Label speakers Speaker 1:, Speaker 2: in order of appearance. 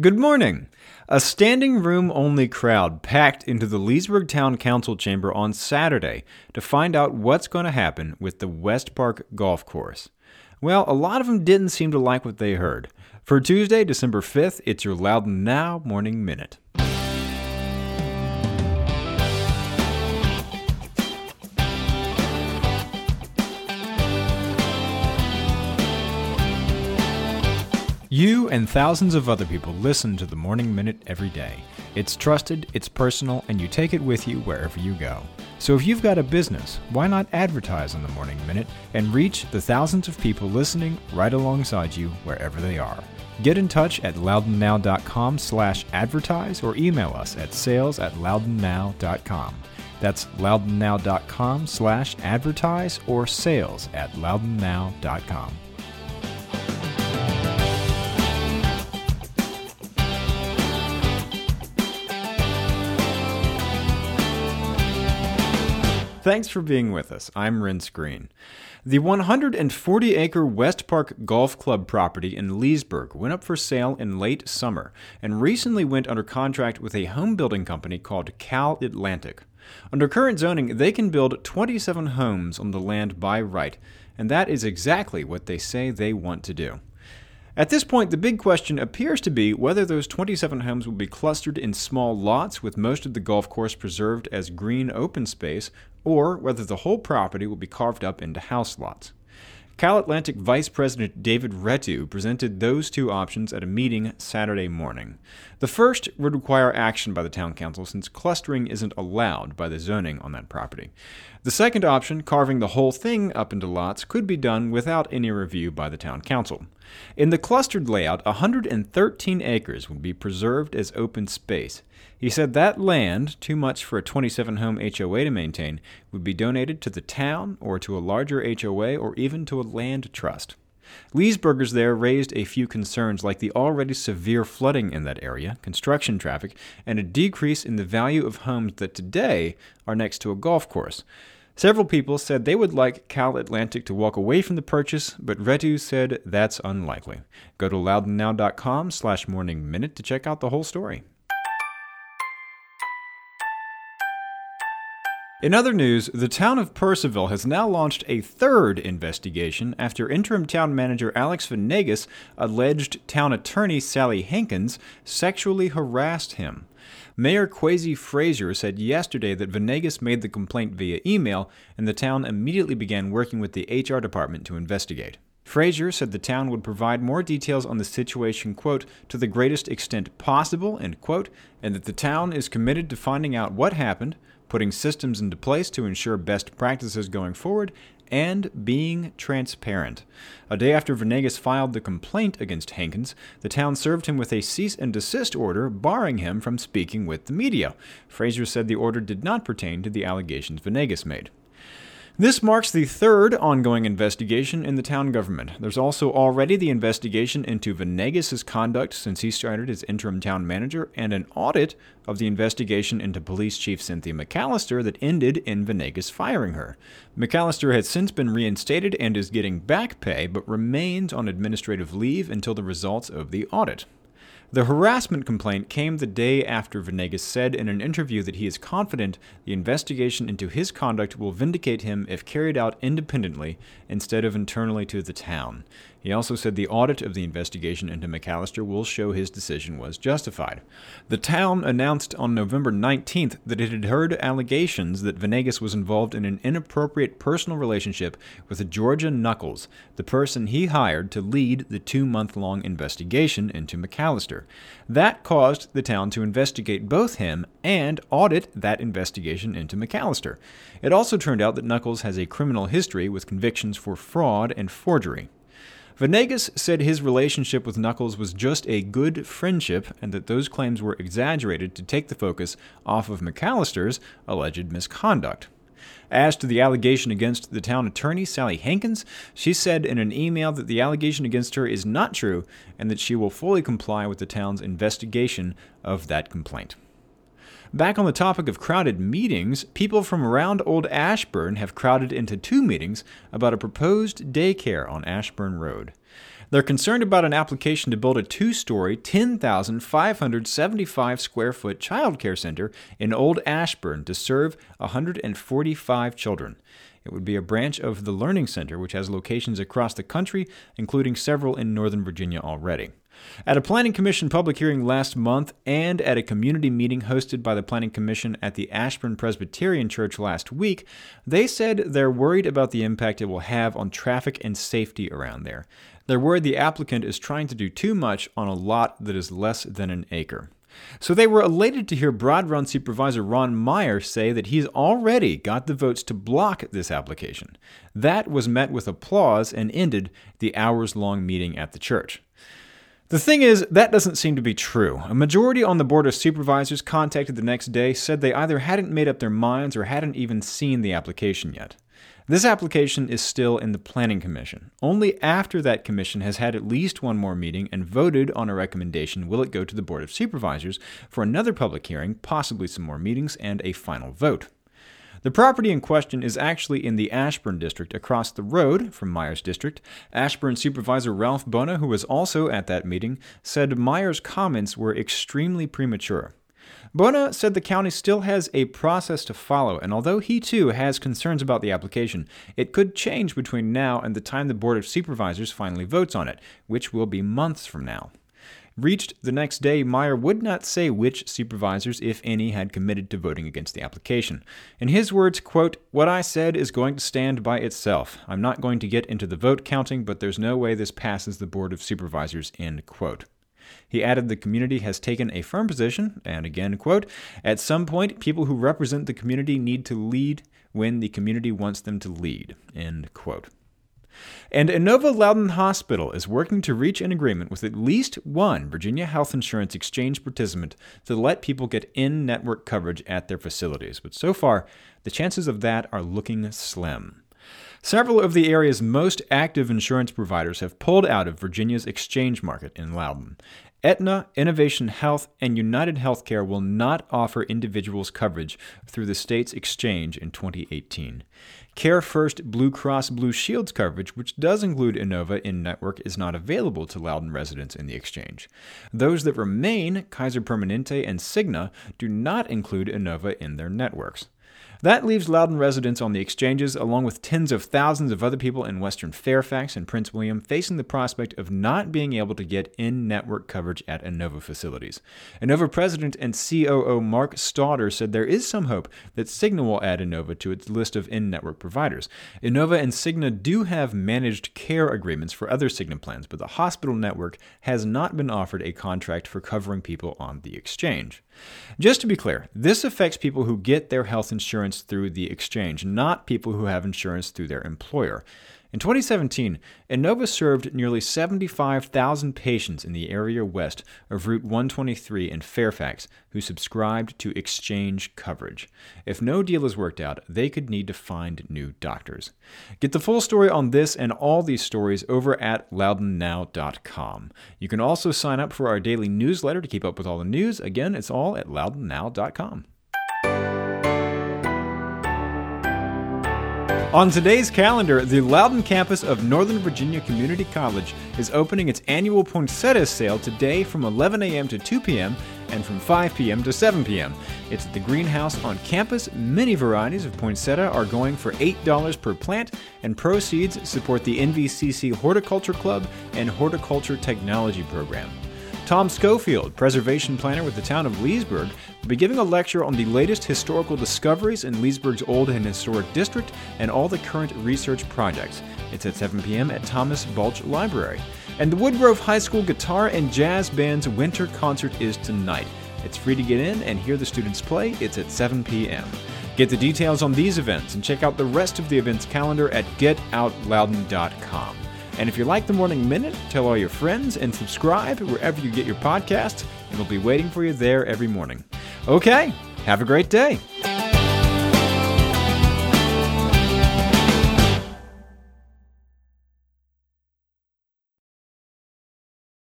Speaker 1: Good morning. A standing room only crowd packed into the Leesburg Town Council chamber on Saturday to find out what's going to happen with the West Park Golf Course. Well, a lot of them didn't seem to like what they heard. For Tuesday, December 5th, it's your Loudoun Now Morning Minute. You and thousands of other people listen to the Morning Minute every day. It's trusted, it's personal, and you take it with you wherever you go. So if you've got a business, why not advertise on the Morning Minute and reach the thousands of people listening right alongside you wherever they are? Get in touch at loudounnow.com slash advertise or email us at sales at loudounnow.com. That's loudounnow.com slash advertise or sales at loudounnow.com. Thanks for being with us. I'm Renss Greene. The 140 acre West Park Golf Club property in Leesburg went up for sale in late summer and recently went under contract with a home building company called Cal Atlantic. Under current zoning, they can build 27 homes on the land by right, and that is exactly what they say they want to do. At this point, the big question appears to be whether those 27 homes will be clustered in small lots with most of the golf course preserved as green open space, or whether the whole property will be carved up into house lots. Cal Atlantic Vice President David Rettew presented those two options at a meeting Saturday morning. The first would require action by the town council since clustering isn't allowed by the zoning on that property. The second option, carving the whole thing up into lots, could be done without any review by the town council. In the clustered layout, 113 acres would be preserved as open space. He said that land, too much for a 27 home HOA to maintain, would be donated to the town or to a larger HOA or even to a land trust. Leesburgers there raised a few concerns like the already severe flooding in that area, construction traffic, and a decrease in the value of homes that today are next to a golf course. Several people said they would like Cal Atlantic to walk away from the purchase, but Rettew said that's unlikely. Go to loudounnow.com slash morning minute to check out the whole story. In other news, the town of Purcellville has now launched a third investigation after interim town manager Alex Vanegas alleged town attorney Sally Hankins sexually harassed him. Mayor Kwasi Fraser said yesterday that Vanegas made the complaint via email, and the town immediately began working with the HR department to investigate. Fraser said the town would provide more details on the situation, quote, to the greatest extent possible, end quote, and that the town is committed to finding out what happened, putting systems into place to ensure best practices going forward, and being transparent. A day after Vanegas filed the complaint against Hankins, the town served him with a cease and desist order barring him from speaking with the media. Fraser said the order did not pertain to the allegations Vanegas made. This marks the third ongoing investigation in the town government. There's also already the investigation into Vanegas' conduct since he started as interim town manager, and an audit of the investigation into Police Chief Cynthia McAllister that ended in Vanegas firing her. McAllister has since been reinstated and is getting back pay, but remains on administrative leave until the results of the audit. The harassment complaint came the day after Vanegas said in an interview that he is confident the investigation into his conduct will vindicate him if carried out independently instead of internally to the town. He also said the audit of the investigation into McAllister will show his decision was justified. The town announced on November 19th that it had heard allegations that Vanegas was involved in an inappropriate personal relationship with Georgia Nuckles, the person he hired to lead the two month long investigation into McAllister. That caused the town to investigate both him and audit that investigation into McAllister. It also turned out that Nuckles has a criminal history with convictions for fraud and forgery. Vanegas said his relationship with Nuckles was just a good friendship and that those claims were exaggerated to take the focus off of McAllister's alleged misconduct. As to the allegation against the town attorney, Sally Hankins, she said in an email that the allegation against her is not true and that she will fully comply with the town's investigation of that complaint. Back on the topic of crowded meetings, people from around Old Ashburn have crowded into two meetings about a proposed daycare on Ashburn Road. They're concerned about an application to build a two story, 10,575 square foot child care center in Old Ashburn to serve 145 children. It would be a branch of the Learning Center, which has locations across the country, including several in Northern Virginia already. At a Planning Commission public hearing last month and at a community meeting hosted by the Planning Commission at the Ashburn Presbyterian Church last week, they said they're worried about the impact it will have on traffic and safety around there. They're worried the applicant is trying to do too much on a lot that is less than an acre. So they were elated to hear Broad Run Supervisor Ron Meyer say that he's already got the votes to block this application. That was met with applause and ended the hours long meeting at the church. The thing is, that doesn't seem to be true. A majority on the Board of Supervisors contacted the next day said they either hadn't made up their minds or hadn't even seen the application yet. This application is still in the Planning Commission. Only after that commission has had at least one more meeting and voted on a recommendation will it go to the Board of Supervisors for another public hearing, possibly some more meetings, and a final vote. The property in question is actually in the Ashburn district across the road from Meyer's district. Ashburn Supervisor Ralph Buona, who was also at that meeting, said Myers' comments were extremely premature. Buona said the county still has a process to follow, and although he too has concerns about the application, it could change between now and the time the Board of Supervisors finally votes on it, which will be months from now. Reached the next day, Meyer would not say which supervisors, if any, had committed to voting against the application. In his words, quote, What I said is going to stand by itself. I'm not going to get into the vote counting, but there's no way this passes the Board of Supervisors, end quote. He added the community has taken a firm position, and again, quote, At some point, people who represent the community need to lead when the community wants them to lead, end quote. And Inova Loudoun Hospital is working to reach an agreement with at least one Virginia Health Insurance Exchange participant to let people get in network coverage at their facilities. But so far, the chances of that are looking slim. Several of the area's most active insurance providers have pulled out of Virginia's exchange market in Loudoun. Aetna, Innovation Health, and United Healthcare will not offer individuals coverage through the state's exchange in 2018. Care First Blue Cross Blue Shields coverage, which does include Inova in network, is not available to Loudoun residents in the exchange. Those that remain, Kaiser Permanente and Cigna, do not include Inova in their networks. That leaves Loudoun residents on the exchanges, along with tens of thousands of other people in Western Fairfax and Prince William, facing the prospect of not being able to get in network coverage at Inova facilities. Inova president and COO Mark Stauder said there is some hope that Cigna will add Inova to its list of in network providers. Inova and Cigna do have managed care agreements for other Cigna plans, but the hospital network has not been offered a contract for covering people on the exchange. Just to be clear, this affects people who get their health insurance through the exchange, not people who have insurance through their employer. In 2017, Inova served nearly 75,000 patients in the area west of Route 123 in Fairfax who subscribed to exchange coverage. If no deal is worked out, they could need to find new doctors. Get the full story on this and all these stories over at loudounnow.com. You can also sign up for our daily newsletter to keep up with all the news. Again, it's all at loudounnow.com. On today's calendar, the Loudoun campus of Northern Virginia Community College is opening its annual poinsettia sale today from 11 a.m. to 2 p.m. and from 5 p.m. to 7 p.m. It's at the greenhouse on campus. Many varieties of poinsettia are going for $8 per plant, and proceeds support the NVCC Horticulture Club and Horticulture Technology Program. Tom Schofield, preservation planner with the town of Leesburg, will be giving a lecture on the latest historical discoveries in Leesburg's Old and Historic District and all the current research projects. It's at 7 p.m. at Thomas Balch Library. And the Woodgrove High School Guitar and Jazz Band's winter concert is tonight. It's free to get in and hear the students play. It's at 7 p.m. Get the details on these events and check out the rest of the events calendar at getoutloudon.com. And if you like the Morning Minute, tell all your friends and subscribe wherever you get your podcasts, and we'll be waiting for you there every morning. Okay, have a great day.